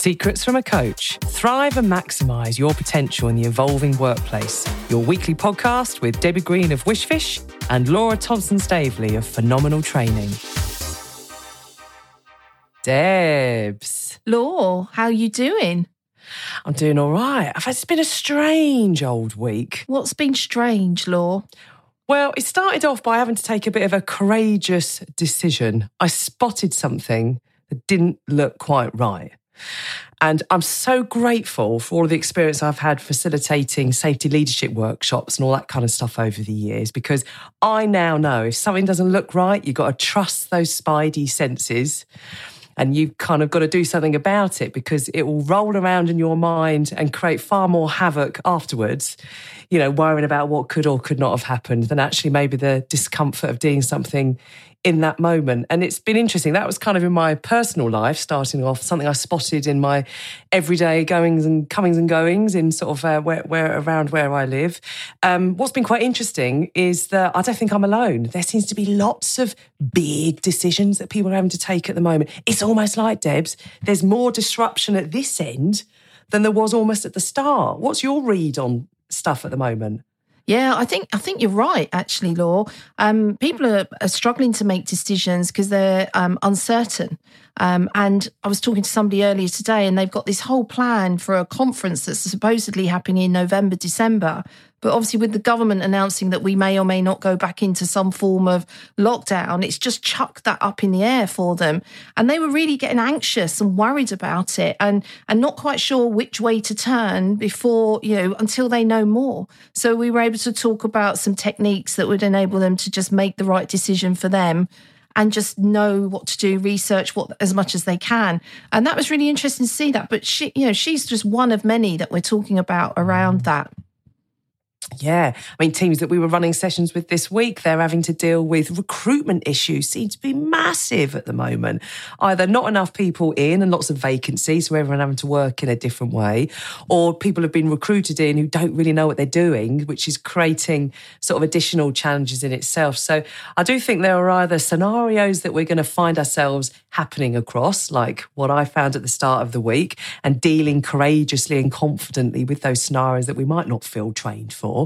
Secrets from a Coach. Thrive and maximise your potential in the evolving workplace. Your weekly podcast with Debbie Green of Wishfish and Laura Thompson Staveley of Phenomenal Training. Debs. Law, how are you doing? I'm doing all right. It's been a strange old week. What's been strange, Law? Well, it started off by having to take a bit of a courageous decision. I spotted something that didn't look quite right. And I'm so grateful for all of the experience I've had facilitating safety leadership workshops and all that kind of stuff over the years, because I now know if something doesn't look right, you've got to trust those spidey senses and you've kind of got to do something about it because it will roll around in your mind and create far more havoc afterwards, you know, worrying about what could or could not have happened than actually maybe the discomfort of doing something in that moment. And it's been interesting. That was kind of in my personal life, starting off, something I spotted in my everyday goings and comings and goings in sort of uh, where, where, around where I live. Um, what's been quite interesting is that I don't think I'm alone. There seems to be lots of big decisions that people are having to take at the moment. It's almost like, Debs, there's more disruption at this end than there was almost at the start. What's your read on stuff at the moment? Yeah, I think I think you're right. Actually, Law, um, people are, are, struggling to make decisions because they're um, uncertain. Um, and I was talking to somebody earlier today, and they've got this whole plan for a conference that's supposedly happening in November, December. But obviously, with the government announcing that we may or may not go back into some form of lockdown, it's just chucked that up in the air for them. And they were really getting anxious and worried about it and, and not quite sure which way to turn before, you know, until they know more. So we were able to talk about some techniques that would enable them to just make the right decision for them and just know what to do, research what as much as they can. And that was really interesting to see that. But she, you know, she's just one of many that we're talking about around that. Yeah. I mean, teams that we were running sessions with this week, they're having to deal with recruitment issues, seem to be massive at the moment. Either not enough people in and lots of vacancies, so everyone having to work in a different way, or people have been recruited in who don't really know what they're doing, which is creating sort of additional challenges in itself. So I do think there are either scenarios that we're going to find ourselves happening across, like what I found at the start of the week, and dealing courageously and confidently with those scenarios that we might not feel trained for.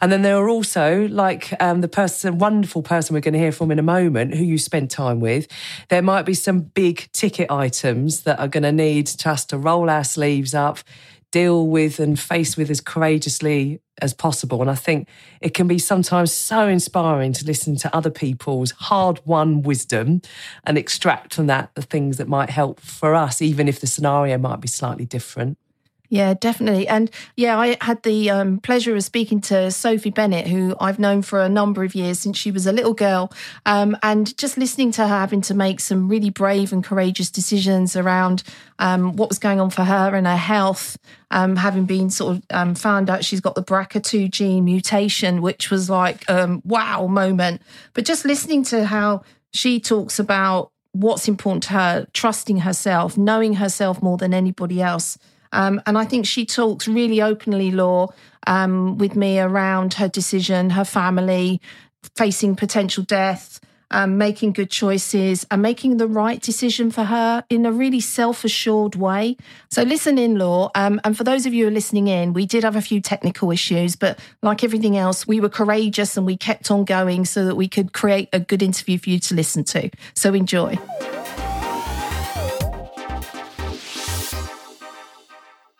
And then there are also, like um, the person, wonderful person we're going to hear from in a moment, who you spent time with, there might be some big ticket items that are going to need us to roll our sleeves up, deal with and face with as courageously as possible. And I think it can be sometimes so inspiring to listen to other people's hard won wisdom and extract from that the things that might help for us, even if the scenario might be slightly different. Yeah, definitely. And yeah, I had the um, pleasure of speaking to Sophie Bennett, who I've known for a number of years since she was a little girl. Um, and just listening to her having to make some really brave and courageous decisions around um, what was going on for her and her health, um, having been sort of um, found out she's got the BRCA2 gene mutation, which was like, um, wow moment. But just listening to how she talks about what's important to her, trusting herself, knowing herself more than anybody else um, and I think she talks really openly, Law, um, with me around her decision, her family, facing potential death, um, making good choices, and making the right decision for her in a really self assured way. So, listen in, Law. Um, and for those of you who are listening in, we did have a few technical issues, but like everything else, we were courageous and we kept on going so that we could create a good interview for you to listen to. So, enjoy.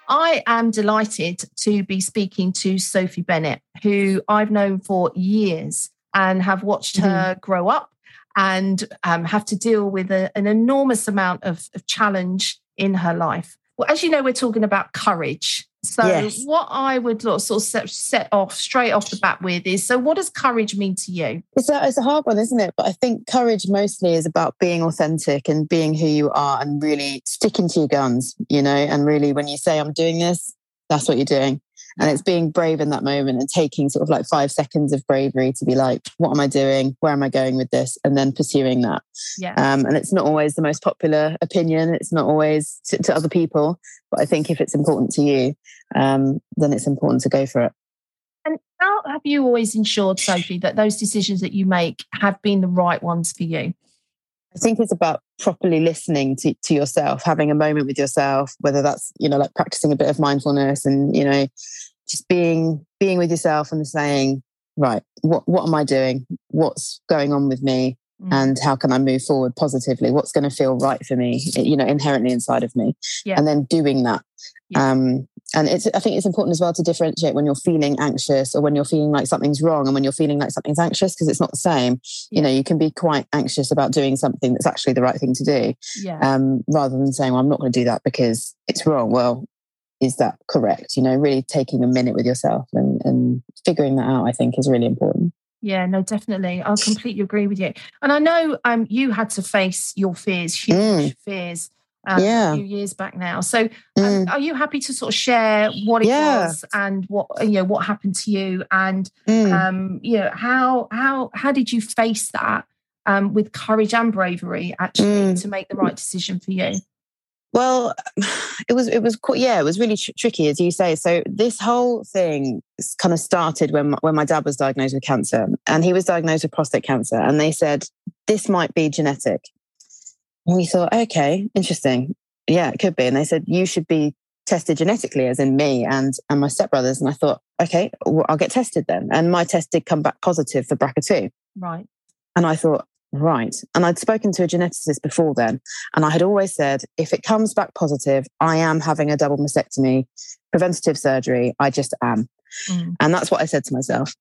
I am delighted to be speaking to Sophie Bennett, who I've known for years and have watched mm-hmm. her grow up and um, have to deal with a, an enormous amount of, of challenge in her life. Well, as you know, we're talking about courage. So, yes. what I would sort of set, set, off straight off the bat with is so, what does courage mean to you? It's a, it's a hard one, isn't it? But I think courage mostly is about being authentic and being who you are and really sticking to your guns, you know, and really when you say, I'm doing this, that's what you're doing and it's being brave in that moment and taking sort of like five seconds of bravery to be like what am i doing? Where am i going with this? and then pursuing that. Yeah. Um, and it's not always the most popular opinion. It's not always to, to other people. But i think if it's important to you um, then it's important to go for it. And how have you always ensured sophie that those decisions that you make have been the right ones for you I think it's about properly listening to, to yourself, having a moment with yourself, whether that's, you know, like practicing a bit of mindfulness and, you know, just being being with yourself and saying, right, what what am I doing? What's going on with me? Mm. And how can I move forward positively? What's going to feel right for me, you know, inherently inside of me? Yeah. And then doing that. Yeah. Um, and it's i think it's important as well to differentiate when you're feeling anxious or when you're feeling like something's wrong and when you're feeling like something's anxious because it's not the same yeah. you know you can be quite anxious about doing something that's actually the right thing to do yeah. um, rather than saying well i'm not going to do that because it's wrong well is that correct you know really taking a minute with yourself and, and figuring that out i think is really important yeah, no, definitely. I completely agree with you. And I know um, you had to face your fears, huge mm. fears, um, yeah. a few years back now. So, um, mm. are you happy to sort of share what it yeah. was and what you know what happened to you, and mm. um, you know how how how did you face that um, with courage and bravery actually mm. to make the right decision for you? Well, it was it was quite, yeah, it was really tr- tricky as you say. So this whole thing kind of started when when my dad was diagnosed with cancer, and he was diagnosed with prostate cancer, and they said this might be genetic. And we thought, okay, interesting. Yeah, it could be. And they said, you should be tested genetically, as in me and, and my stepbrothers. And I thought, okay, well, I'll get tested then. And my test did come back positive for BRCA2. Right. And I thought, right. And I'd spoken to a geneticist before then. And I had always said, if it comes back positive, I am having a double mastectomy, preventative surgery. I just am. Mm. And that's what I said to myself.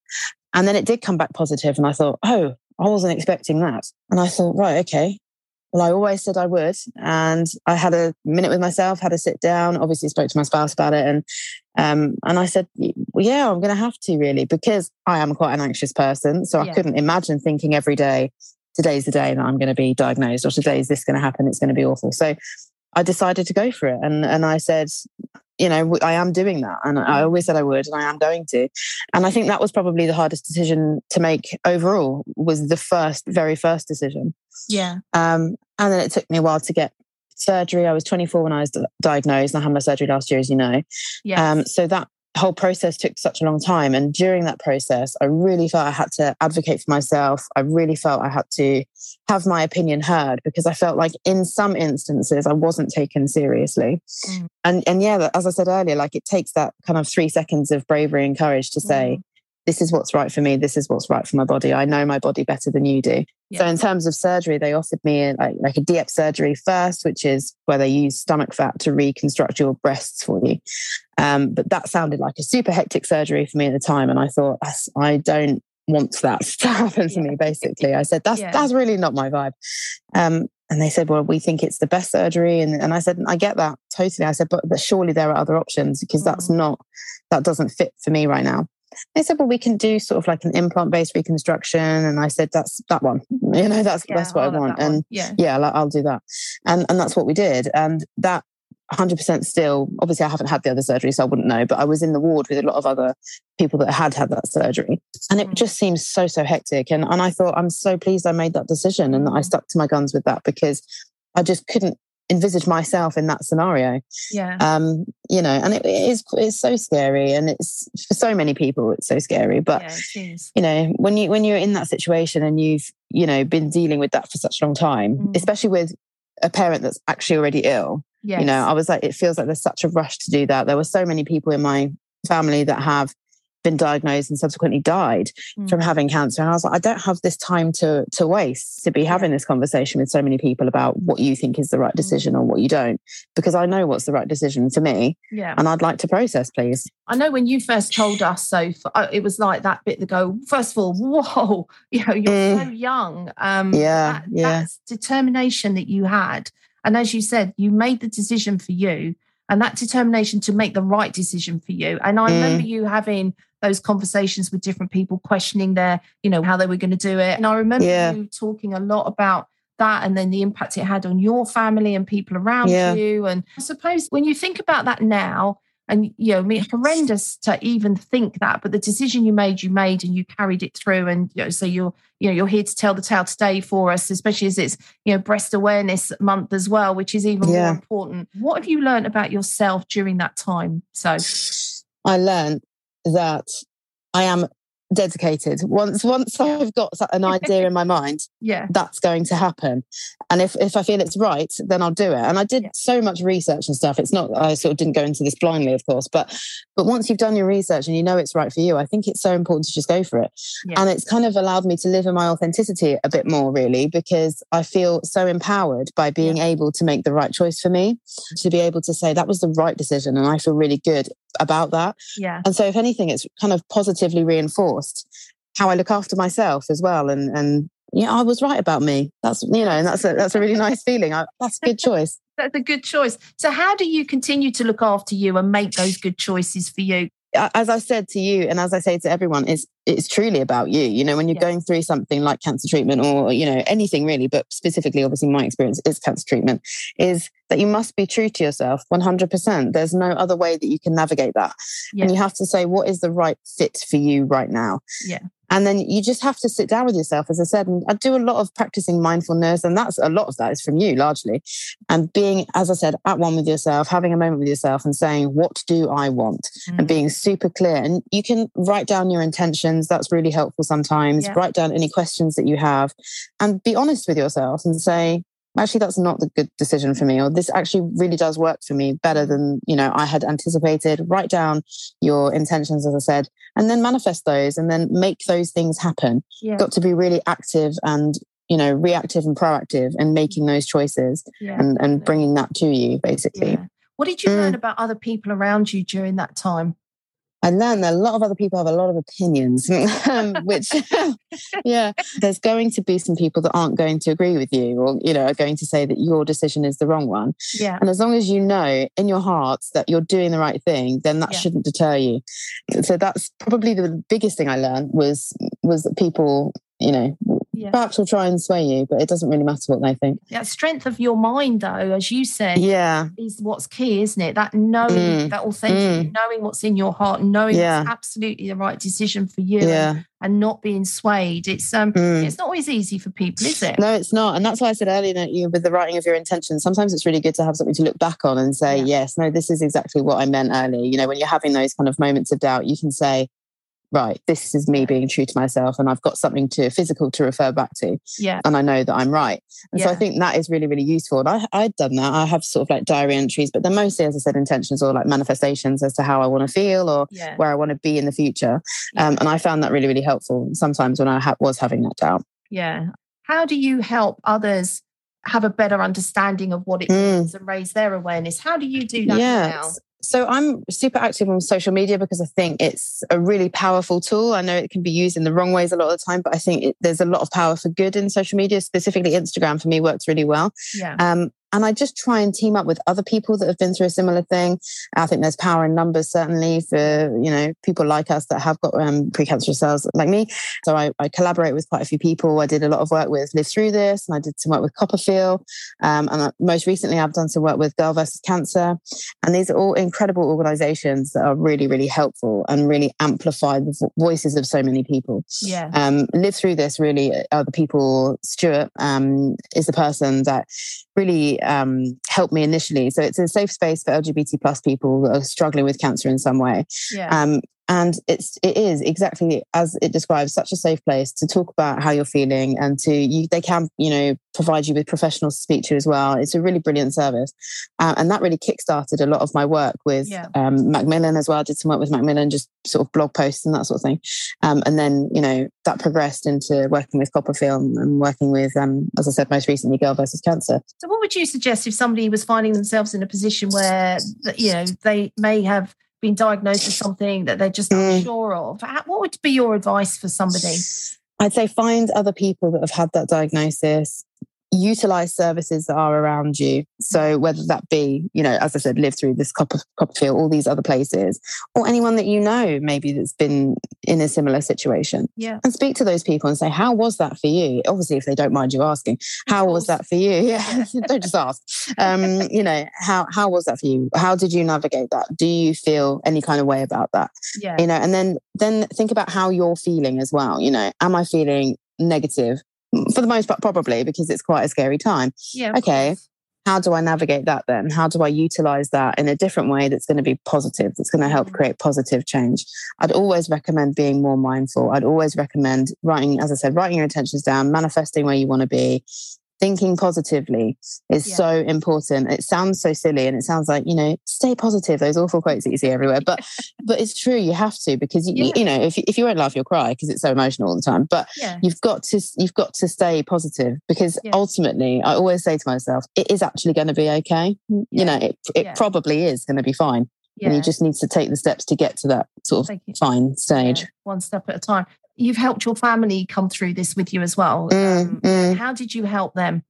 And then it did come back positive, And I thought, oh, I wasn't expecting that. And I thought, right, okay, well, I always said I would. And I had a minute with myself, had a sit down, obviously spoke to my spouse about it. And, um, and I said, well, yeah, I'm going to have to really, because I am quite an anxious person. So yeah. I couldn't imagine thinking every day, today's the day that I'm going to be diagnosed or today is this going to happen. It's going to be awful. So I decided to go for it. And, and I said, you know, I am doing that. And I mm. always said I would, and I am going to. And I think that was probably the hardest decision to make overall, was the first, very first decision. Yeah. Um, and then it took me a while to get surgery. I was 24 when I was diagnosed, and I had my surgery last year, as you know. Yeah. Um, so that whole process took such a long time. And during that process, I really felt I had to advocate for myself. I really felt I had to have my opinion heard because I felt like in some instances I wasn't taken seriously. Mm. And and yeah, as I said earlier, like it takes that kind of three seconds of bravery and courage to say, mm this is what's right for me. This is what's right for my body. I know my body better than you do. Yeah. So in terms of surgery, they offered me like, like a DIEP surgery first, which is where they use stomach fat to reconstruct your breasts for you. Um, but that sounded like a super hectic surgery for me at the time. And I thought, I don't want that to happen to yeah. me, basically. I said, that's, yeah. that's really not my vibe. Um, and they said, well, we think it's the best surgery. And, and I said, I get that totally. I said, but, but surely there are other options because mm. that's not, that doesn't fit for me right now. They said, well, we can do sort of like an implant based reconstruction. And I said, that's that one, you know, that's, yeah, that's what I'll i want. And yeah, yeah I'll do that. And, and that's what we did. And that 100% still, obviously I haven't had the other surgery, so I wouldn't know, but I was in the ward with a lot of other people that had had that surgery. And it mm. just seems so, so hectic. And, and I thought, I'm so pleased I made that decision and that I mm. stuck to my guns with that because I just couldn't envisage myself in that scenario. Yeah. Um, you know, and it, it is it's so scary and it's for so many people it's so scary. But yeah, you know, when you when you're in that situation and you've, you know, been dealing with that for such a long time, mm. especially with a parent that's actually already ill. Yes. You know, I was like, it feels like there's such a rush to do that. There were so many people in my family that have been diagnosed and subsequently died mm. from having cancer. And I was like, I don't have this time to to waste to be having this conversation with so many people about what you think is the right decision mm. or what you don't, because I know what's the right decision for me. Yeah. And I'd like to process, please. I know when you first told us, so it was like that bit that go, first of all, whoa, you know, you're mm. so young. Um, yeah. That, yeah. determination that you had. And as you said, you made the decision for you and that determination to make the right decision for you. And I mm. remember you having those conversations with different people, questioning their, you know, how they were going to do it. And I remember yeah. you talking a lot about that and then the impact it had on your family and people around yeah. you. And I suppose when you think about that now, and you know, I mean, horrendous to even think that, but the decision you made, you made, and you carried it through. And you know, so you're, you know, you're here to tell the tale today for us, especially as it's, you know, Breast Awareness Month as well, which is even yeah. more important. What have you learned about yourself during that time? So, I learned that I am dedicated. Once once I've got an idea in my mind, yeah, that's going to happen. And if if I feel it's right, then I'll do it. And I did yeah. so much research and stuff. It's not I sort of didn't go into this blindly, of course, but but once you've done your research and you know it's right for you, I think it's so important to just go for it. Yeah. And it's kind of allowed me to live in my authenticity a bit more, really, because I feel so empowered by being yeah. able to make the right choice for me, to be able to say that was the right decision, and I feel really good about that. Yeah. And so, if anything, it's kind of positively reinforced how I look after myself as well. And and yeah, I was right about me. That's you know, and that's a that's a really nice feeling. I, that's a good choice. that's a good choice. So, how do you continue to look after you and make those good choices for you? as I said to you, and as I say to everyone, it's it's truly about you. You know, when you're yeah. going through something like cancer treatment, or you know anything really, but specifically, obviously, my experience is cancer treatment, is that you must be true to yourself 100%. There's no other way that you can navigate that, yeah. and you have to say what is the right fit for you right now. Yeah. And then you just have to sit down with yourself, as I said. And I do a lot of practicing mindfulness, and that's a lot of that is from you largely. And being, as I said, at one with yourself, having a moment with yourself and saying, What do I want? Mm. And being super clear. And you can write down your intentions. That's really helpful sometimes. Yeah. Write down any questions that you have and be honest with yourself and say, actually that's not the good decision for me or this actually really does work for me better than you know i had anticipated write down your intentions as i said and then manifest those and then make those things happen yeah. got to be really active and you know reactive and proactive and making those choices yeah. and and bringing that to you basically yeah. what did you mm. learn about other people around you during that time and then a lot of other people have a lot of opinions, um, which, yeah, there's going to be some people that aren't going to agree with you or, you know, are going to say that your decision is the wrong one. Yeah. And as long as you know in your hearts that you're doing the right thing, then that yeah. shouldn't deter you. So that's probably the biggest thing I learned was, was that people, you know, yeah. perhaps will try and sway you, but it doesn't really matter what they think. That strength of your mind, though, as you said, yeah, is what's key, isn't it? That knowing, mm. that authentic, mm. knowing what's in your heart, knowing yeah. what's absolutely the right decision for you, yeah. and, and not being swayed. It's um, mm. it's not always easy for people, is it? No, it's not, and that's why I said earlier that you, with the writing of your intentions, sometimes it's really good to have something to look back on and say, yeah. yes, no, this is exactly what I meant earlier. You know, when you're having those kind of moments of doubt, you can say, right, this is me being true to myself and I've got something to physical to refer back to. Yeah. And I know that I'm right. And yeah. so I think that is really, really useful. And I, I'd done that. I have sort of like diary entries, but they're mostly, as I said, intentions or like manifestations as to how I want to feel or yeah. where I want to be in the future. Um, and I found that really, really helpful sometimes when I ha- was having that doubt. Yeah. How do you help others have a better understanding of what it mm. means and raise their awareness? How do you do that yeah. now? So I'm super active on social media because I think it's a really powerful tool. I know it can be used in the wrong ways a lot of the time, but I think it, there's a lot of power for good in social media. Specifically, Instagram for me works really well. Yeah. Um, and I just try and team up with other people that have been through a similar thing. I think there's power in numbers, certainly for, you know, people like us that have got um, precancerous cells like me. So I, I, collaborate with quite a few people. I did a lot of work with Live Through This and I did some work with CoppaFeel. Um, and most recently I've done some work with Girl versus Cancer. And these are all incredible organizations that are really, really helpful and really amplify the voices of so many people. Yeah. Um, Live Through This really are the people, Stuart um, is the person that really um, helped me initially. So it's a safe space for LGBT plus people that are struggling with cancer in some way. Yeah. Um, and it's it is exactly as it describes such a safe place to talk about how you're feeling and to you they can you know provide you with professionals to speak to as well. It's a really brilliant service. Uh, and that really kickstarted a lot of my work with yeah. um, macmillan as well. I did some work with macmillan just sort of blog posts and that sort of thing. Um, and then you know that progressed into working with CoppaFeel and working with um, as i said most recently girl versus cancer. So what would you suggest if somebody was finding themselves in a position where you know they may have been diagnosed with something that they're just mm. unsure of. What would be your advice for somebody? I'd say find other people that have had that diagnosis utilize services that are around you. So whether that be, you know, as I said, live through this Copper, CoppaFeel, all these other places, or anyone that you know maybe that's been in a similar situation. Yeah. And speak to those people and say, how was that for you? Obviously, if they don't mind you asking, how was that for you? Yeah. don't just ask. Um, you know, how how was that for you? How did you navigate that? Do you feel any kind of way about that? Yeah. You know, and then then think about how you're feeling as well. You know, am I feeling negative for the most part, probably because it's quite a scary time. Yeah. Okay. how do I navigate that then? How do I utilize that in a different way that's going to be positive, that's going to help Mm. create positive change? I'd always recommend being more mindful. I'd always recommend writing, as I said, writing your intentions down, manifesting where you want to be. Thinking positively is Yeah. so important. It sounds so silly and it sounds like, you know, stay positive, those awful quotes that you see everywhere. But but it's true, you have to because you, Yeah. you know, if, if you won't laugh, you'll cry because it's so emotional all the time. But Yeah. you've got to you've got to stay positive because ultimately i always say to myself it is actually going to be okay mm, Yeah. you know it, it probably is going to be fine and you just need to take the steps to get to that sort of fine stage one step at a time. You've helped your family come through this with you as well. Mm, Um, mm. How did you help them?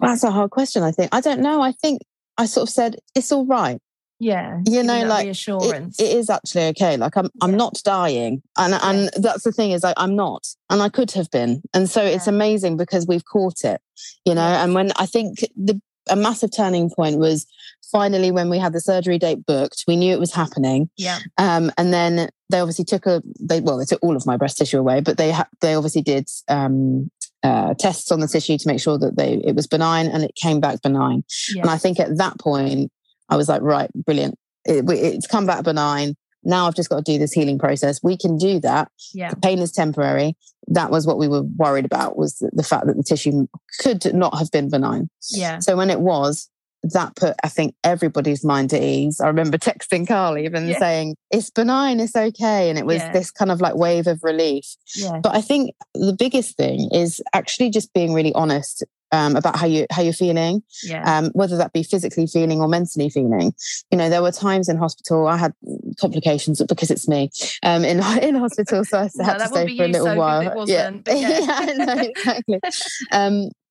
that's a hard question i think. I don't know i think i sort of said it's all right. Yeah, You know, like, it, it is actually okay like i'm i'm not dying and and that's the thing is like i'm not and i could have been and so it's amazing because we've caught it you know and when i think the a massive turning point was finally when we had the surgery date booked we knew it was happening yeah, um, and then they obviously took a they well they took all of my breast tissue away but they ha- they obviously did um, uh, tests on the tissue to make sure that they it was benign and it came back benign yeah, and I think at that point, I was like, right, brilliant. It, it's come back benign. Now I've just got to do this healing process. We can do that. yeah, The pain is temporary. That was what we were worried about was the fact that the tissue could not have been benign. yeah, So when it was, that put, I think, everybody's mind at ease. I remember texting Carly even Yeah. saying, it's benign, it's okay. And it was Yeah. this kind of like wave of relief. yeah, But I think the biggest thing is actually just being really honest um, about how you how you're feeling yeah, um, whether that be physically feeling or mentally feeling. You know, there were times in hospital I had complications because it's me um, in in hospital, so I No, had to stay for a little while. it wasn't, but yeah. I know, exactly.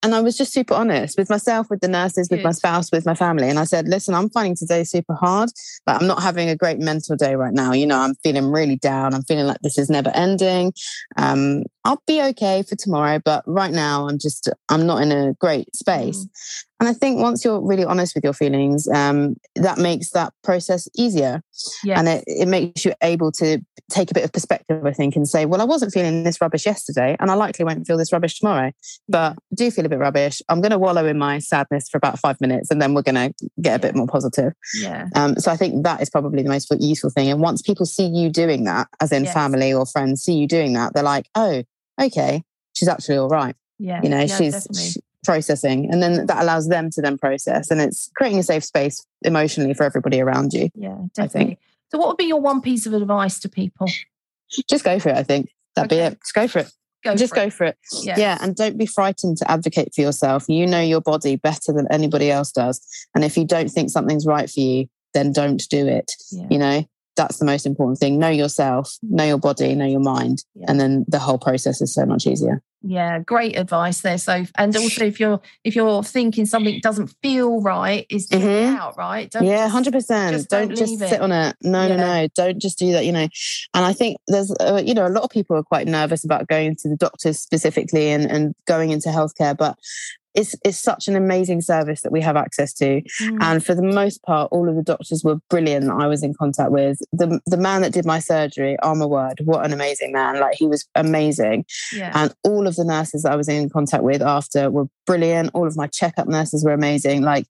And I was just super honest with myself, with the nurses, with my spouse, with my family. And I said, listen, I'm finding today super hard. Like I'm not having a great mental day right now. You know, I'm feeling really down. I'm feeling like this is never ending. Um, I'll be okay for tomorrow, but right now I'm just I'm not in a great space. Mm. And I think once you're really honest with your feelings, um, that makes that process easier. yeah, And it, it makes you able to take a bit of perspective, I think, and say, well, I wasn't feeling this rubbish yesterday, and I likely won't feel this rubbish tomorrow. But I do feel a bit rubbish. I'm going to wallow in my sadness for about five minutes, and then we're going to get a bit more positive. yeah, Um, so I think that is probably the most useful thing. And once people see you doing that, as in Yes. family or friends see you doing that, they're like, oh, okay, she's actually all right yeah. you know yeah, she's definitely. Processing and then that allows them to then process and it's creating a safe space emotionally for everybody around you yeah, I think. definitely. So, what would be your one piece of advice to people? just go for it i think. That'd Okay. be it. Just go for it. Go just for go for it. Yeah, yeah and don't be frightened to advocate for yourself. You know your body better than anybody else does and if you don't think something's right for you then don't do it yeah, you know that's the most important thing know yourself know your body know your mind Yeah. and then the whole process is so much easier yeah. Great advice there. So, and also if you're if you're thinking something doesn't feel right, is to get it Mhm. out, right? Don't yeah, hundred percent. Don't don't just sit it. on it. No, no, no. Don't just do that. You know, and I think there's, uh, you know, a lot of people are quite nervous about going to the doctors specifically and and going into healthcare, but it's it's such an amazing service that we have access to. Mm, And for the most part, all of the doctors were brilliant that I was in contact with. The the man that did my surgery, oh my word, what an amazing man! Like he was amazing. yeah, And all of the nurses that I was in contact with after were brilliant. All of my checkup nurses were amazing. Like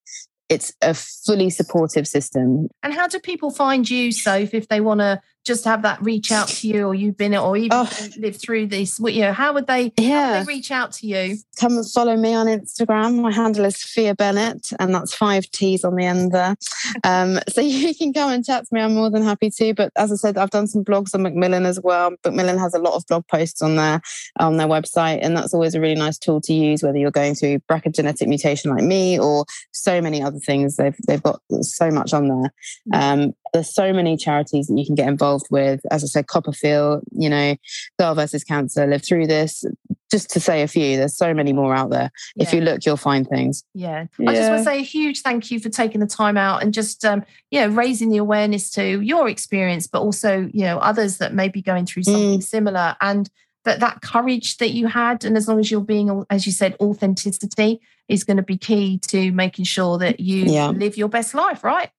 it's a fully supportive system. And how do people find you, Soph, if they want to just have that reach out to you, or you've been it, or even Oh. lived through this? You know, how would they? How would Yeah. they reach out to you? Come and follow me on Instagram. My handle is Fia Bennett, and that's five T's on the end there. Um, so you can come and chat to me. I'm more than happy to. But as I said, I've done some blogs on Macmillan as well. Macmillan has a lot of blog posts on their on their website, and that's always a really nice tool to use, whether you're going through BRCA genetic mutation like me or so many other things. They've they've got so much on there. Um, there's so many charities that you can get involved with. As I said, CoppaFeel, you know, Girl versus Cancer, Live Through This. Just to say a few, there's so many more out there. If you look, you'll find things. Yeah. I just want to say a huge thank you for taking the time out and just um, you know, raising the awareness to your experience, but also, you know, others that may be going through something similar and that that courage that you had and as long as you're being as you said authenticity is going to be key to making sure that you Yeah. live your best life right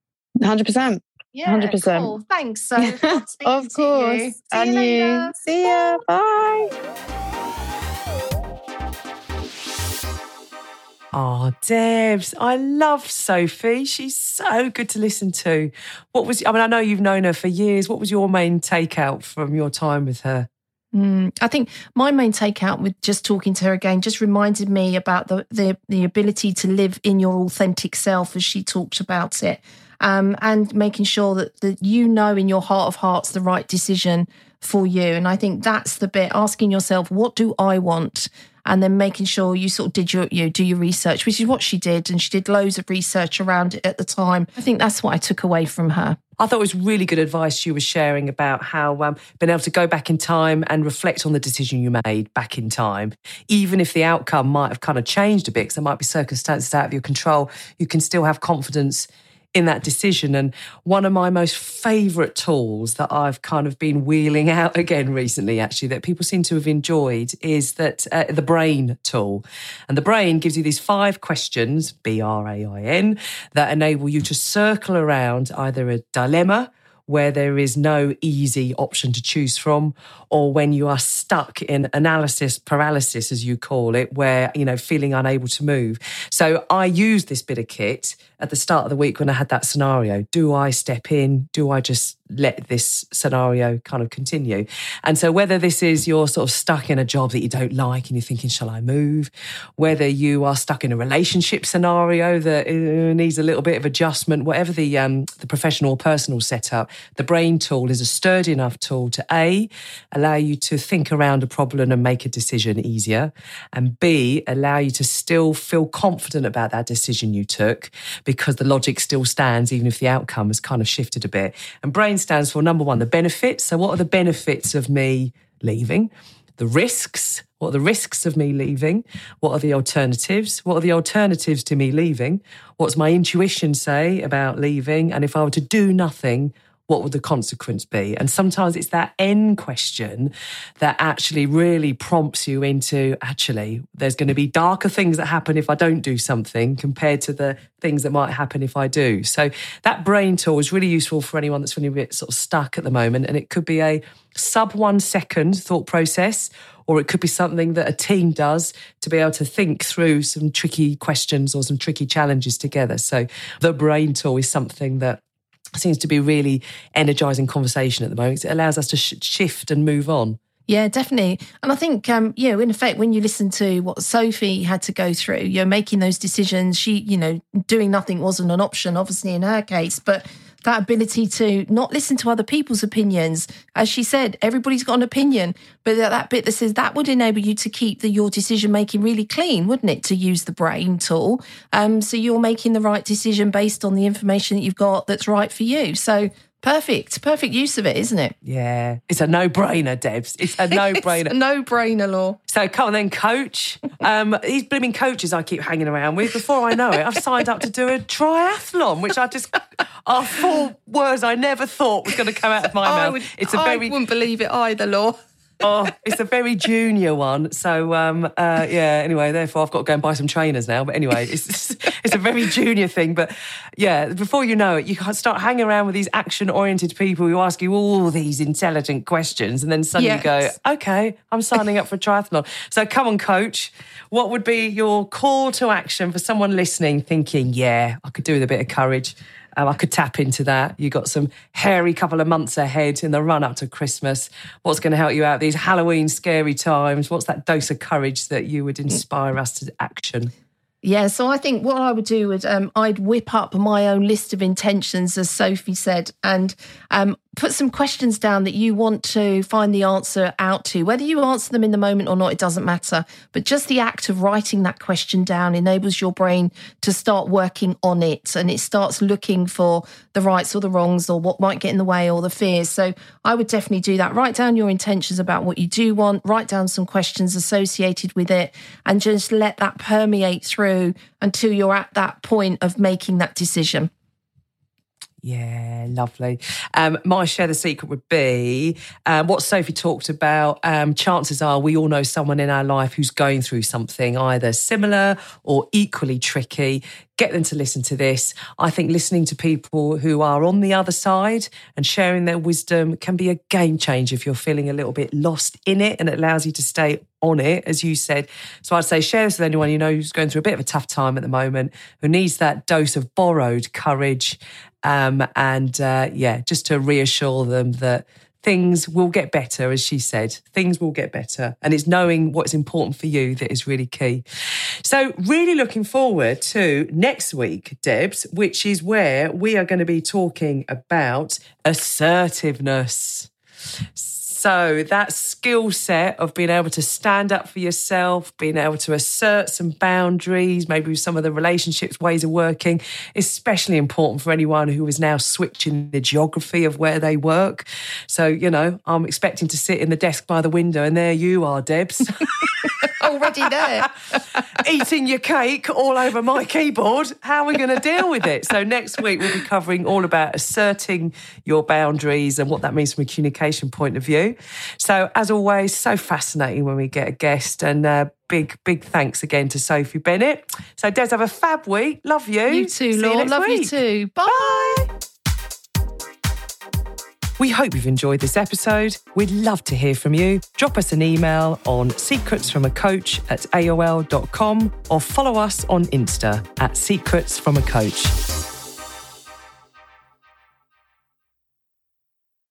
100%. Yeah 100%. cool. thanks so of course. you. See and you later. See ya. Bye. Oh, Debs, I love Sophie. She's so good to listen to. What was, I mean, I know you've known her for years. What was your main takeout from your time with her? Mm, I think my main takeout with just talking to her again just reminded me about the, the, the ability to live in your authentic self as she talked about it. Um, and making sure that, that you know in your heart of hearts the right decision for you. And I think that's the bit asking yourself, what do I want? and then making sure you sort of did your you do your research, which is what she did, and she did loads of research around it at the time. I think that's what I took away from her. I thought it was really good advice you were sharing about how um, being able to go back in time and reflect on the decision you made back in time, even if the outcome might have kind of changed a bit, because there might be circumstances out of your control, you can still have confidence in that decision. And one of my most favorite tools that I've kind of been wheeling out again recently, actually, that people seem to have enjoyed is that uh, the brain tool. And the brain gives you these five questions, B R A I N, that enable you to circle around either a dilemma where there is no easy option to choose from, or when you are stuck in analysis paralysis, as you call it, where, you know, feeling unable to move. So I use this bit of kit at the start of the week when I had that scenario. Do I step in? Do I just let this scenario kind of continue? And so, whether this is you're sort of stuck in a job that you don't like and you're thinking, shall I move? Whether you are stuck in a relationship scenario that uh, needs a little bit of adjustment, whatever the, um, the professional or personal setup, the brain tool is a sturdy enough tool to A, allow you to think around a problem and make a decision easier, and B, allow you to still feel confident about that decision you took because the logic still stands, even if the outcome has kind of shifted a bit. And BRAIN stands for number one, the benefits. So, what are the benefits of me leaving? The risks. What are the risks of me leaving? What are the alternatives? What are the alternatives to me leaving? What's my intuition say about leaving? And if I were to do nothing, what would the consequence be? And sometimes it's that end question that actually really prompts you into actually, there's going to be darker things that happen if I don't do something compared to the things that might happen if I do. So that brain tool is really useful for anyone that's feeling a bit sort of stuck at the moment. And it could be a sub one second thought process or it could be something that a team does to be able to think through some tricky questions or some tricky challenges together. So the brain tool is something that seems to be really energizing conversation at the moment. It allows us to sh- shift and move on. Yeah, definitely. And I think, um, you know, in effect, when you listen to what Sophie had to go through, you're making those decisions. She, you know, doing nothing wasn't an option, obviously, in her case, but that ability to not listen to other people's opinions. As she said, everybody's got an opinion, but that bit that says that would enable you to keep the, your decision making really clean, wouldn't it? To use the brain tool. Um, so you're making the right decision based on the information that you've got that's right for you. So Perfect. Perfect use of it, isn't it? Yeah. It's a no brainer, Debs. It's a no brainer. no brainer, law. So come on then, coach. Um, these blooming coaches I keep hanging around with, before I know it, I've signed up to do a triathlon, which I just are four words I never thought was going to come out of my mouth. Would, it's a very I wouldn't believe it either, Law oh, it's a very junior one. So um, uh, yeah. Anyway, therefore I've got to go and buy some trainers now. But anyway, it's it's a very junior thing. But yeah, before you know it, you start hanging around with these action-oriented people who ask you all these intelligent questions, and then suddenly yes. go, "Okay, I'm signing up for a triathlon." So come on, coach. What would be your call to action for someone listening, thinking, "Yeah, I could do with a bit of courage." Um, I could tap into that. You got some hairy couple of months ahead in the run up to Christmas. What's going to help you out these Halloween scary times? What's that dose of courage that you would inspire us to action? Yeah, so I think what I would do is um, I'd whip up my own list of intentions, as Sophie said, and um, put some questions down that you want to find the answer out to. Whether you answer them in the moment or not, it doesn't matter. But just the act of writing that question down enables your brain to start working on it and it starts looking for the rights or the wrongs or what might get in the way or the fears. So I would definitely do that. Write down your intentions about what you do want, write down some questions associated with it, and just let that permeate through until you're at that point of making that decision. Yeah, lovely. Um, my share the secret would be um, what Sophie talked about. Um, chances are we all know someone in our life who's going through something either similar or equally tricky. get them to listen to this. I think listening to people who are on the other side and sharing their wisdom can be a game changer if you're feeling a little bit lost in it and it allows you to stay on it, as you said. So I'd say share this with anyone you know who's going through a bit of a tough time at the moment, who needs that dose of borrowed courage. Um, and uh, yeah, just to reassure them that things will get better, as she said. Things will get better. And it's knowing what's important for you that is really key. So, really looking forward to next week, Debs, which is where we are going to be talking about assertiveness. So, that skill set of being able to stand up for yourself, being able to assert some boundaries, maybe with some of the relationships, ways of working, especially important for anyone who is now switching the geography of where they work. So, you know, I'm expecting to sit in the desk by the window, and there you are, Debs. Already there. Eating your cake all over my keyboard. How are we going to deal with it? So, next week, we'll be covering all about asserting your boundaries and what that means from a communication point of view. So, as always, so fascinating when we get a guest. And uh, big, big thanks again to Sophie Bennett. So, Des, have a fab week. Love you. You too, See Laura. next Love week. you too. Bye. Bye. We hope you've enjoyed this episode. We'd love to hear from you. Drop us an email on secretsfromacoach at aol.com or follow us on Insta at secretsfromacoach.